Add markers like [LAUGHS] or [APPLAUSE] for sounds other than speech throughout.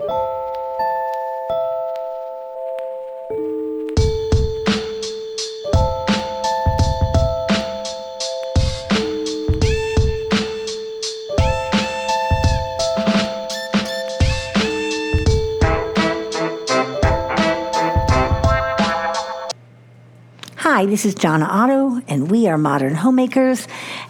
Hi, this is Donna Otto, and we are Modern Homemakers,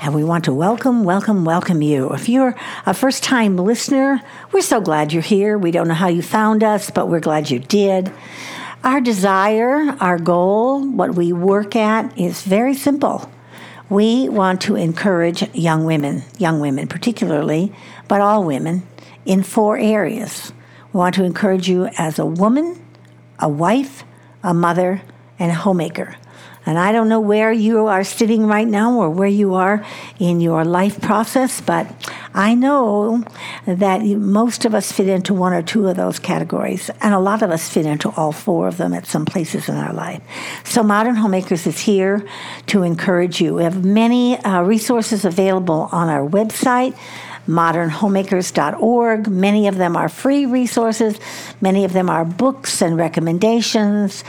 and we want to welcome, welcome, welcome you. If you're a first time listener, we're so glad you're here. We don't know how you found us, but we're glad you did. Our desire, our goal, what we work at is very simple. We want to encourage young women, young women particularly, but all women, in four areas. We want to encourage you as a woman, a wife, a mother, and a homemaker. And I don't know where you are sitting right now or where you are in your life process, but I know that most of us fit into one or two of those categories, and a lot of us fit into all four of them at some places in our life. So, Modern Homemakers is here to encourage you. We have many uh, resources available on our website modernhomemakers.org. Many of them are free resources, many of them are books and recommendations.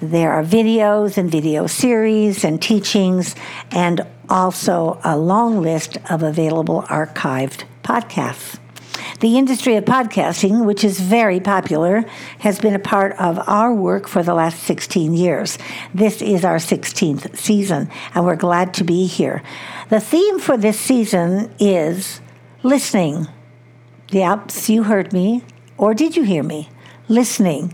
There are videos and video series and teachings, and also a long list of available archived podcasts. The industry of podcasting, which is very popular, has been a part of our work for the last 16 years. This is our 16th season, and we're glad to be here. The theme for this season is Listening. Yep, you heard me. Or did you hear me? Listening.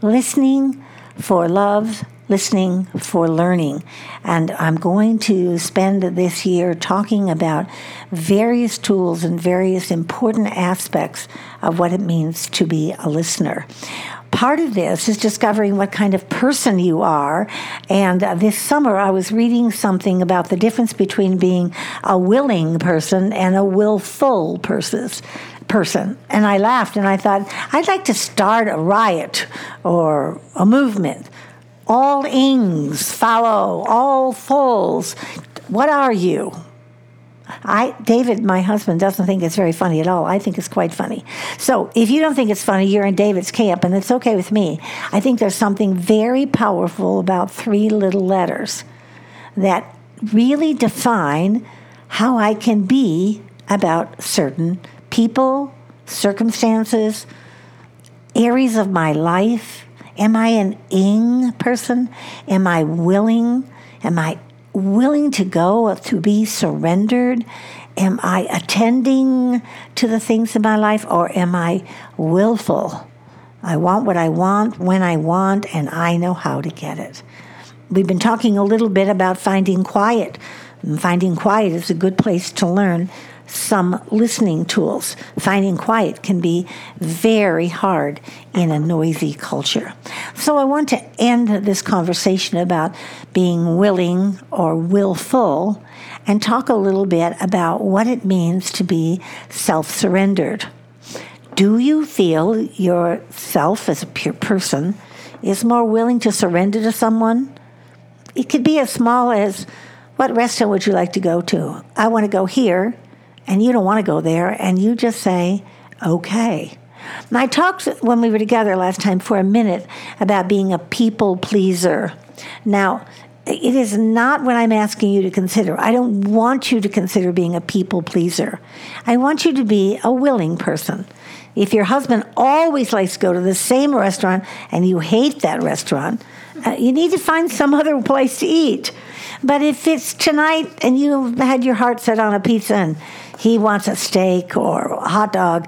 Listening for love, listening for learning. And I'm going to spend this year talking about various tools and various important aspects of what it means to be a listener part of this is discovering what kind of person you are. And uh, this summer, I was reading something about the difference between being a willing person and a willful person. Person. And I laughed and I thought, I'd like to start a riot or a movement. All ings follow, all fulls. What are you? I, David, my husband, doesn't think it's very funny at all. I think it's quite funny. So if you don't think it's funny, you're in David's camp, and it's okay with me. I think there's something very powerful about three little letters that really define how I can be about certain people, circumstances, areas of my life. Am I an ing person? Am I willing? Am I willing to go, to be surrendered? Am I attending to the things in my life or am I willful? I want what I want when I want, and I know how to get it. We've been talking a little bit about finding quiet. And finding quiet is a good place to learn some listening tools. Finding quiet can be very hard in a noisy culture. So I want to end this conversation about being willing or willful and talk a little bit about what it means to be self surrendered. Do you feel yourself as a pure person is more willing to surrender to someone? It could be as small as what restaurant would you like to go to? I want to go here and you don't want to go there, and you just say, okay. And I talked when we were together last time for a minute about being a people pleaser. Now, it is not what I'm asking you to consider. I don't want you to consider being a people pleaser. I want you to be a willing person. If your husband always likes to go to the same restaurant and you hate that restaurant, uh, you need to find some other place to eat. But if it's tonight and you've had your heart set on a pizza and he wants a steak or a hot dog.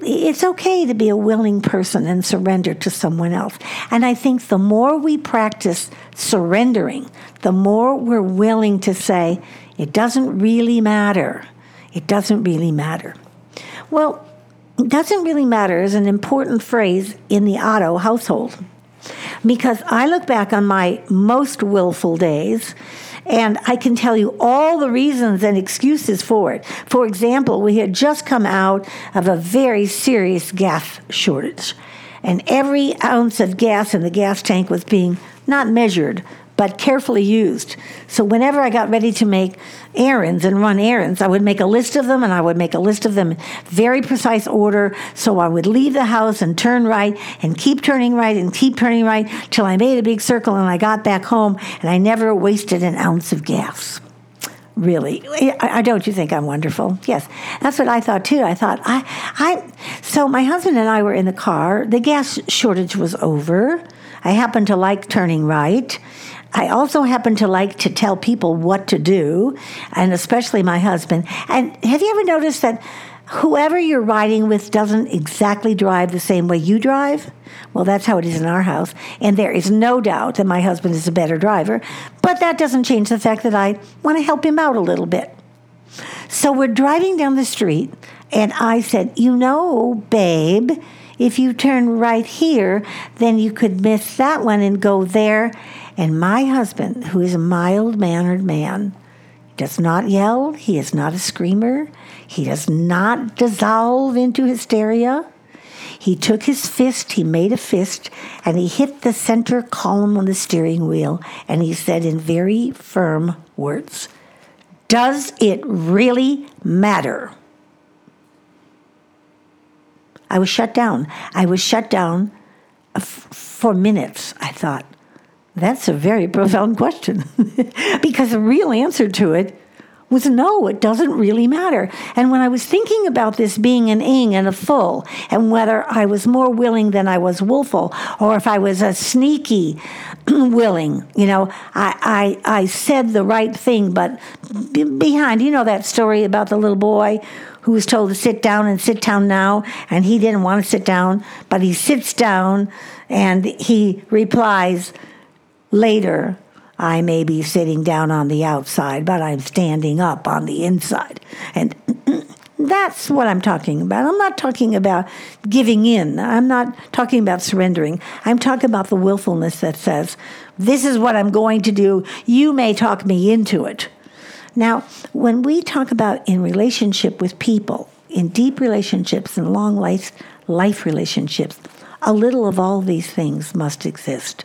It's okay to be a willing person and surrender to someone else. And I think the more we practice surrendering, the more we're willing to say, it doesn't really matter. It doesn't really matter. Well, it doesn't really matter is an important phrase in the Otto household because I look back on my most willful days and I can tell you all the reasons and excuses for it. For example, we had just come out of a very serious gas shortage, and every ounce of gas in the gas tank was being not measured, but carefully used. So whenever I got ready to make errands and run errands, I would make a list of them and I would make a list of them in very precise order. So I would leave the house and turn right and keep turning right and keep turning right till I made a big circle and I got back home and I never wasted an ounce of gas. Really? I, don't you think i'm wonderful? Yes. That's what i thought too. I thought i i so my husband and i were in the car. The gas shortage was over. I happened to like turning right i also happen to like to tell people what to do and especially my husband and have you ever noticed that whoever you're riding with doesn't exactly drive the same way you drive. Well, that's how it is in our house. And there is no doubt that my husband is a better driver, but that doesn't change the fact that I want to help him out a little bit. So we're driving down the street, and I said, You know, babe, if you turn right here, then you could miss that one and go there. And my husband, who is a mild mannered man, does not yell, he is not a screamer, he does not dissolve into hysteria. He took his fist, he made a fist, and he hit the center column on the steering wheel, and he said in very firm words, Does it really matter? I was shut down. I was shut down uh, f- for minutes. I thought, that's a very profound question [LAUGHS] because the real answer to it was no, it doesn't really matter. And when I was thinking about this being an ing and a full, and whether I was more willing than I was willful, or if I was a sneaky [CLEARS THROAT] willing, you know, I, I, I said the right thing, but behind, you know, that story about the little boy who was told to sit down and sit down now, and he didn't want to sit down, but he sits down and he replies later, I may be sitting down on the outside, but I'm standing up on the inside. And [CLEARS THROAT] that's what I'm talking about. I'm not talking about giving in. I'm not talking about surrendering. I'm talking about the willfulness that says, this is what I'm going to do. You may talk me into it. Now, when we talk about in relationship with people, in deep relationships and long life, life relationships, a little of all these things must exist.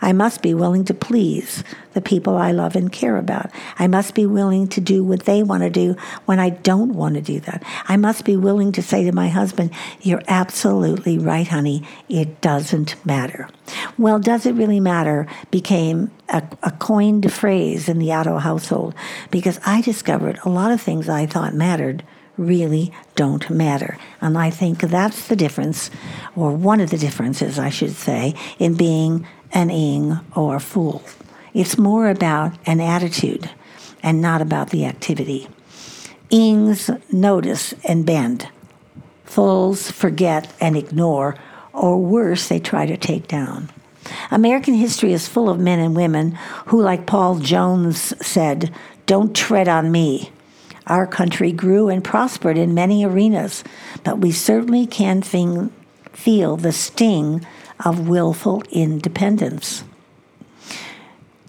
I must be willing to please the people I love and care about. I must be willing to do what they want to do when I don't want to do that. I must be willing to say to my husband, You're absolutely right, honey. It doesn't matter. Well, does it really matter became a, a coined phrase in the Otto household because I discovered a lot of things I thought mattered really don't matter. And I think that's the difference, or one of the differences, I should say, in being an ing or a fool. It's more about an attitude and not about the activity. Ings notice and bend. Fools forget and ignore, or worse, they try to take down. American history is full of men and women who, like Paul Jones said, don't tread on me. Our country grew and prospered in many arenas, but we certainly can feel the sting of willful independence.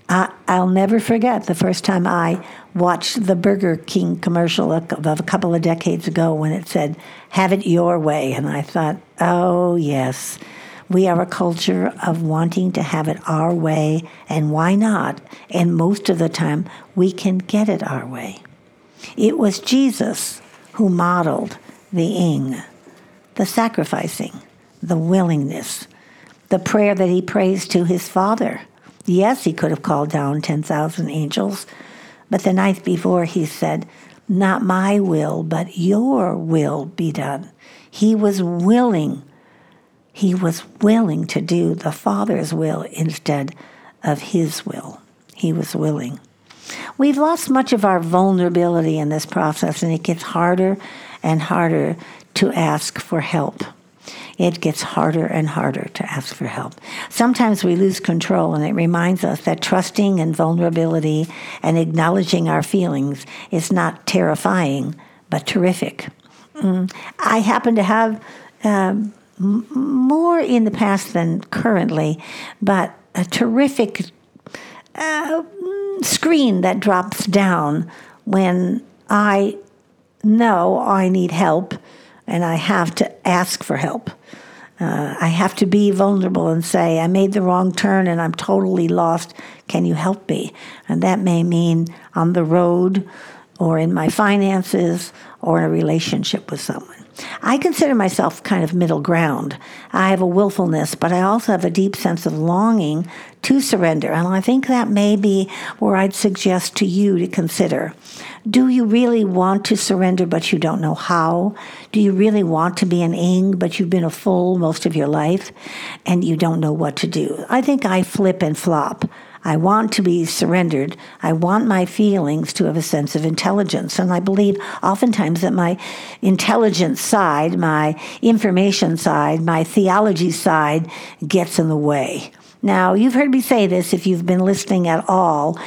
I, will never forget the first time I watched the Burger King commercial of a couple of decades ago when it said, Have it your way. And I thought, oh, yes, we are a culture of wanting to have it our way, and why not? And most of the time, we can get it our way. It was Jesus who modeled the ing, the sacrificing, the willingness, the prayer that he prays to his Father. Yes, he could have called down 10,000 angels, but the night before he said, Not my will, but your will be done. He was willing. He was willing to do the Father's will instead of his will. He was willing. We've lost much of our vulnerability in this process, and it gets harder and harder to ask for help it gets harder and harder to ask for help. Sometimes we lose control, and it reminds us that trusting and vulnerability and acknowledging our feelings is not terrifying, but terrific. Mm. I happen to have um, more in the past than currently, but a terrific uh, screen that drops down when I know I need help and I have to ask for help. Uh, I have to be vulnerable and say, I made the wrong turn and I'm totally lost. Can you help me? And that may mean on the road or in my finances or in a relationship with someone. I consider myself kind of middle ground. I have a willfulness, but I also have a deep sense of longing to surrender. And I think that may be where I'd suggest to you to consider. Do you really want to surrender, but you don't know how? Do you really want to be an ing, but you've been a fool most of your life and you don't know what to do? I think I flip and flop. I want to be surrendered. I want my feelings to have a sense of intelligence. And I believe oftentimes that my intelligence side, my information side, my theology side gets in the way. Now, you've heard me say this if you've been listening at all.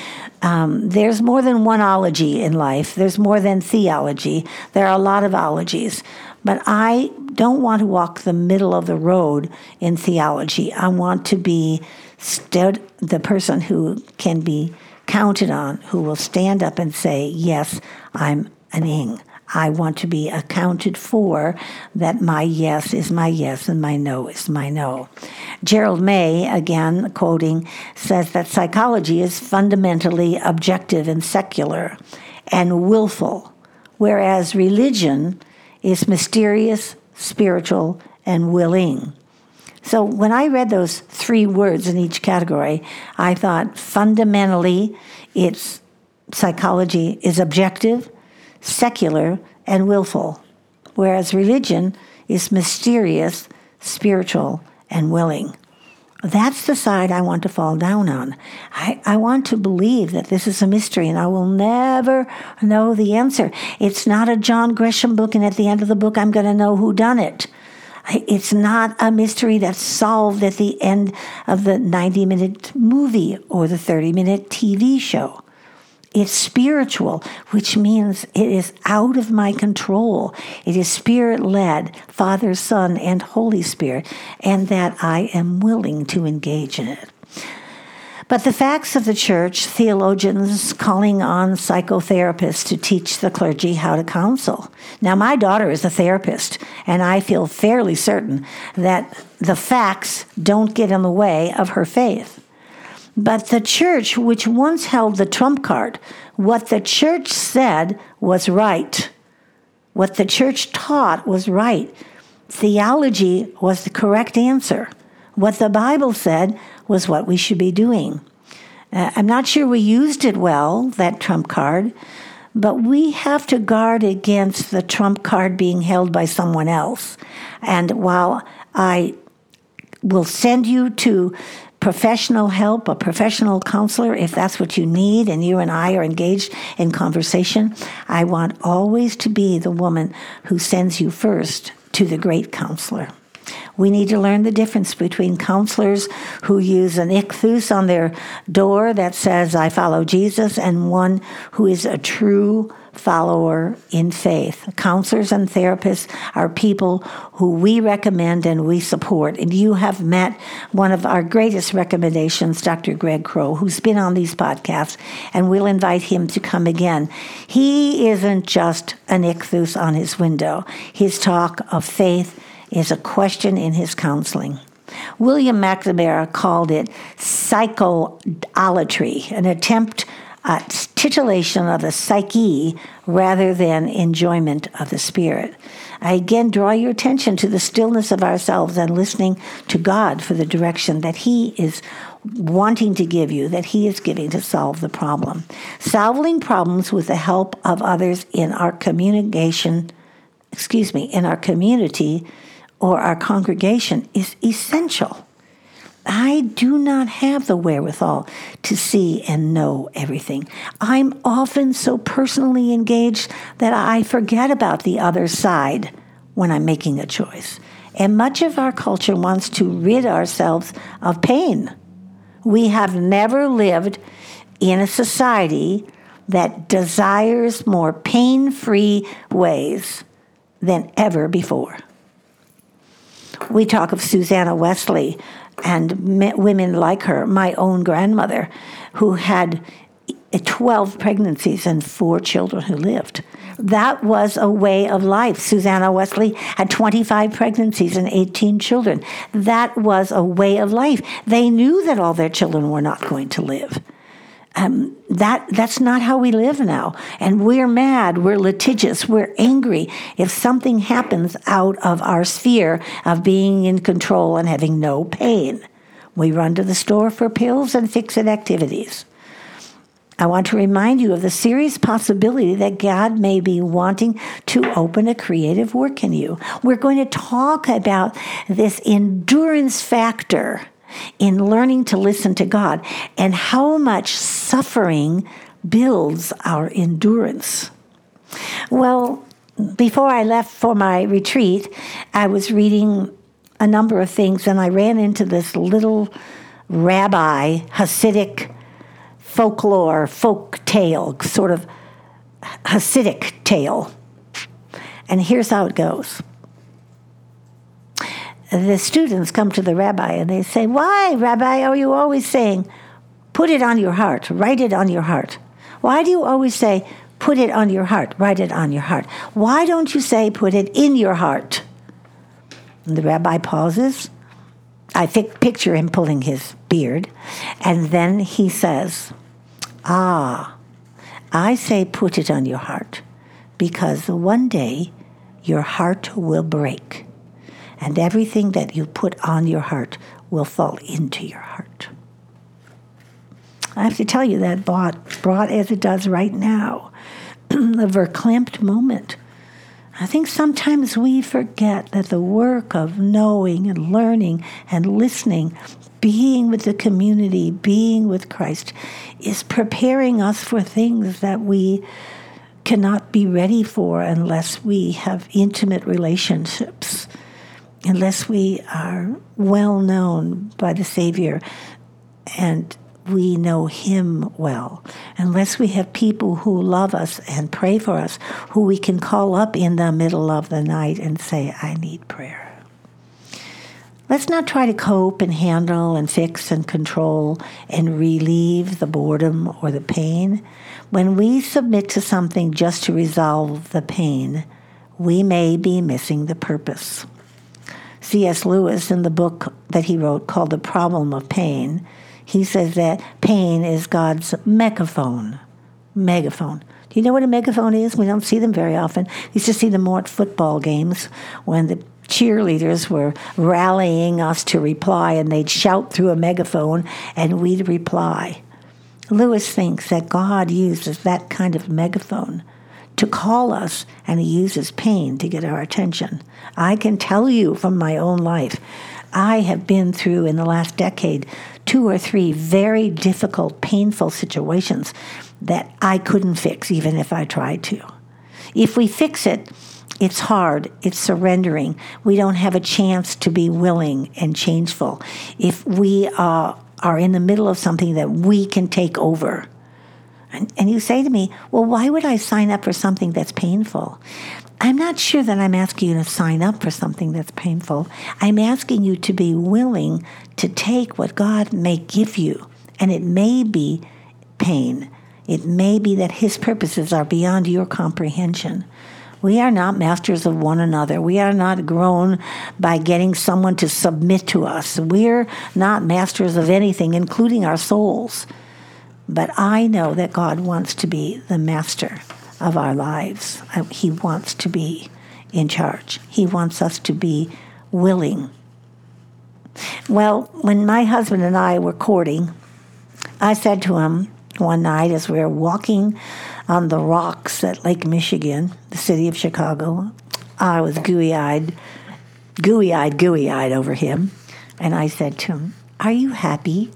Um, there's more than one ology in life. There's more than theology. There are a lot of ologies. But I don't want to walk the middle of the road in theology. I want to be stood, the person who can be counted on, who will stand up and say, Yes, I'm an ing. I want to be accounted for, that my yes is my yes and my no is my no. Gerald May, again quoting, says that psychology is fundamentally objective and secular and willful, whereas religion is mysterious, spiritual, and willing. So when I read those three words in each category, I thought fundamentally it's psychology is objective, secular, and willful, whereas religion is mysterious, spiritual, and willing. That's the side I want to fall down on. I, I want to believe that this is a mystery and I will never know the answer. It's not a John Grisham book, and at the end of the book, I'm going to know who done it. It's not a mystery that's solved at the end of the 90 minute movie or the 30 minute TV show. It's spiritual, which means it is out of my control. It is spirit led, Father, Son, and Holy Spirit, and that I am willing to engage in it. But the facts of the church, theologians calling on psychotherapists to teach the clergy how to counsel. Now, my daughter is a therapist, and I feel fairly certain that the facts don't get in the way of her faith. But the church, which once held the trump card, what the church said was right. What the church taught was right. Theology was the correct answer. What the Bible said was what we should be doing. Uh, I'm not sure we used it well, that trump card, but we have to guard against the trump card being held by someone else. And while I will send you to professional help, a professional counselor, if that's what you need, and you and I are engaged in conversation, I want always to be the woman who sends you first to the great counselor. We need to learn the difference between counselors who use an ichthus on their door that says, I follow Jesus, and one who is a true follower in faith. Counselors and therapists are people who we recommend and we support. And you have met one of our greatest recommendations, Dr. Greg Crow, who's been on these podcasts, and we'll invite him to come again. He isn't just an ichthus on his window, his talk of faith is a question in his counseling. William McNamara called it psycholatry, an attempt at titillation of the psyche rather than enjoyment of the spirit. I again draw your attention to the stillness of ourselves and listening to God for the direction that He is wanting to give you, that He is giving to solve the problem. Solving problems with the help of others in our communication, excuse me, in our community or our congregation is essential. I do not have the wherewithal to see and know everything. I'm often so personally engaged that I forget about the other side when I'm making a choice. And much of our culture wants to rid ourselves of pain. We have never lived in a society that desires more pain free ways than ever before. We talk of Susanna Wesley and women like her, my own grandmother, who had 12 pregnancies and four children who lived. that was a way of life. Susanna Wesley had 25 pregnancies and 18 children. That was a way of life. They knew that all their children were not going to live. Um, that that's not how we live now. And we're mad, we're litigious, we're angry if something happens out of our sphere of being in control and having no pain. We run to the store for pills and fix it activities. I want to remind you of the serious possibility that God may be wanting to open a creative work in you. We're going to talk about this endurance factor in learning to listen to God and how much suffering builds our endurance. Well, before I left for my retreat, I was reading a number of things and I ran into this little rabbi Hasidic folklore, folk tale, sort of Hasidic tale. And here's how it goes. The students come to the rabbi and they say, Why, Rabbi, are you always saying, put it on your heart, write it on your heart? Why do you always say, put it on your heart, write it on your heart? Why don't you say, put it in your heart? And the rabbi pauses. I picture him pulling his beard. And then he says, Ah, I say put it on your heart because one day your heart will break and everything that you put on your heart will fall into your heart. I have to tell you that brought, brought as it does right now, [CLEARS THROAT] a verklempt moment. I think sometimes we forget that the work of knowing and learning and listening being with the community, being with Christ, is preparing us for things that we cannot be ready for unless we have intimate relationships, unless we are well known by the Savior and we know Him well, unless we have people who love us and pray for us, who we can call up in the middle of the night and say, I need prayer. Let's not try to cope and handle and fix and control and relieve the boredom or the pain. When we submit to something just to resolve the pain, we may be missing the purpose. C.S. Lewis, in the book that he wrote called The Problem of Pain, he says that pain is God's megaphone. Megaphone. Do you know what a megaphone is? We don't see them very often. We used to see them more at football games when the cheerleaders were rallying us to reply, and they'd shout through a megaphone, and we'd reply. Lewis thinks that God uses that kind of megaphone to call us, and he uses pain to get our attention. I can tell you from my own life, I have been through in the last decade two or three very difficult, painful situations that I couldn't fix, even if I tried to. If we fix it, it's hard. It's surrendering. We don't have a chance to be willing and changeful. If we uh, are in the middle of something that we can take over, and, and you say to me, well, why would I sign up for something that's painful? I'm not sure that I'm asking you to sign up for something that's painful. I'm asking you to be willing to take what God may give you. And it may be pain. It may be that His purposes are beyond your comprehension. We are not masters of one another. We are not grown by getting someone to submit to us. We're not masters of anything, including our souls. But I know that God wants to be the master of our lives. Uh, he wants to be in charge. He wants us to be willing. Well, when my husband and I were courting, I said to him one night as we were walking on the rocks at Lake Michigan, the city of Chicago. I was gooey eyed, gooey eyed, gooey eyed over him. And I said to him, Are you happy?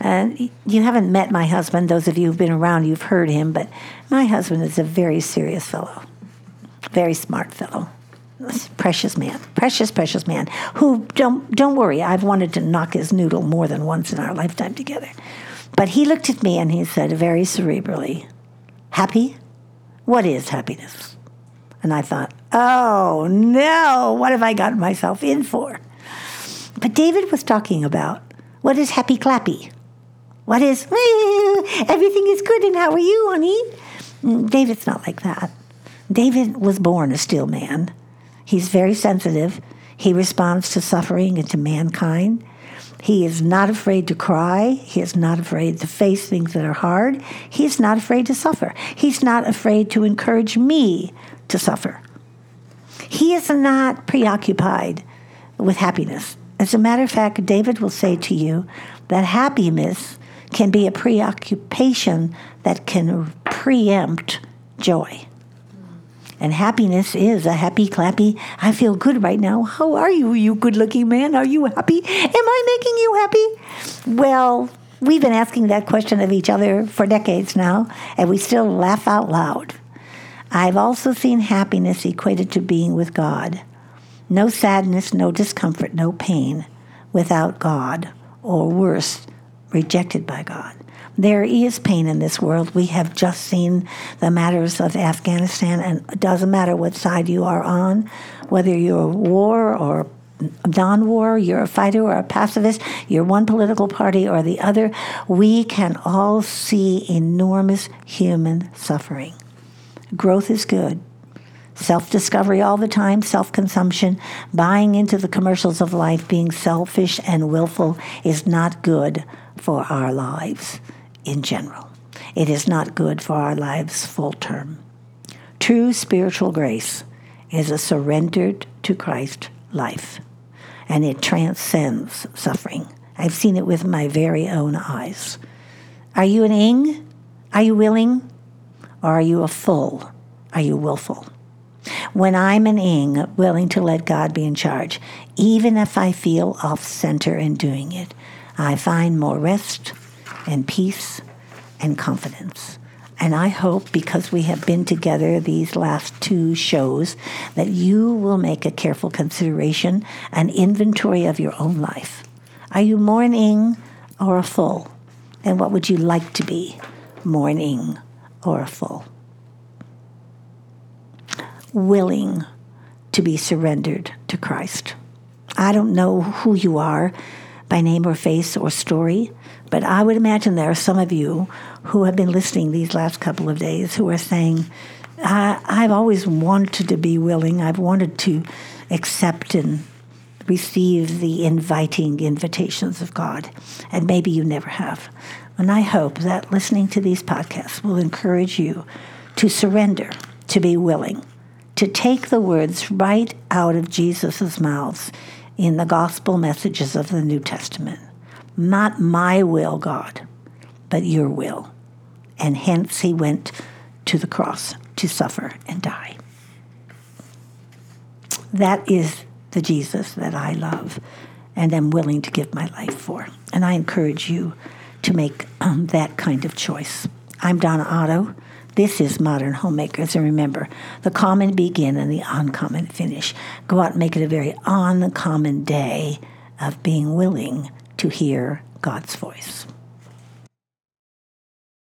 And you haven't met my husband. Those of you who've been around, you've heard him, but my husband is a very serious fellow, very smart fellow. Precious man, precious, precious man. Who don't don't worry. I've wanted to knock his noodle more than once in our lifetime together. But he looked at me and he said very cerebrally, Happy? What is happiness? And I thought, Oh no, what have I gotten myself in for? But David was talking about what is happy clappy? What is, everything is good and how are you, honey? Mm, David's not like that. David was born a still man. He's very sensitive. He responds to suffering and to mankind. He is not afraid to cry. He is not afraid to face things that are hard. He is not afraid to suffer. He's not afraid to encourage me to suffer. He is not preoccupied with happiness. As a matter of fact, David will say to you that happiness can be a preoccupation that can preempt joy. And happiness is a happy, clappy, I feel good right now. How are you, you good looking man? Are you happy? Am I making you happy? Well, we've been asking that question of each other for decades now, and we still laugh out loud. I've also seen happiness equated to being with God. No sadness, no discomfort, no pain without God, or worse, rejected by God. There is pain in this world. We have just seen the matters of Afghanistan, and it doesn't matter what side you are on, whether you're a war or non war, you're a fighter or a pacifist, you're one political party or the other, we can all see enormous human suffering. Growth is good. Self discovery all the time, self consumption, buying into the commercials of life, being selfish and willful is not good for our lives in general. It is not good for our lives full term. True spiritual grace is a surrendered to Christ life, and it transcends suffering. I've seen it with my very own eyes. Are you an ing? Are you willing? Or are you a full? Are you willful? When I'm an ing, willing to let God be in charge, even if I feel off center in doing it, I find more rest and peace and confidence. And I hope because we have been together these last two shows that you will make a careful consideration, an inventory of your own life. Are you mourning or a full? And what would you like to be, mourning or a full? Willing to be surrendered to Christ. I don't know who you are by name or face or story. But I would imagine there are some of you who have been listening these last couple of days who are saying, I've always wanted to be willing, I've wanted to accept and receive the inviting invitations of God. And maybe you never have. And I hope that listening to these podcasts will encourage you to surrender, to be willing, to take the words right out of Jesus' mouths in the gospel messages of the New Testament. Not my will, God, but your will. And hence he went to the cross to suffer and die. That is the Jesus that I love and am willing to give my life for. And I encourage you to make um, that kind of choice. I'm Donna Otto. This is Modern Homemakers. And remember, the common begin and the uncommon finish. Go out and make it a very uncommon day of being willing to hear God's voice.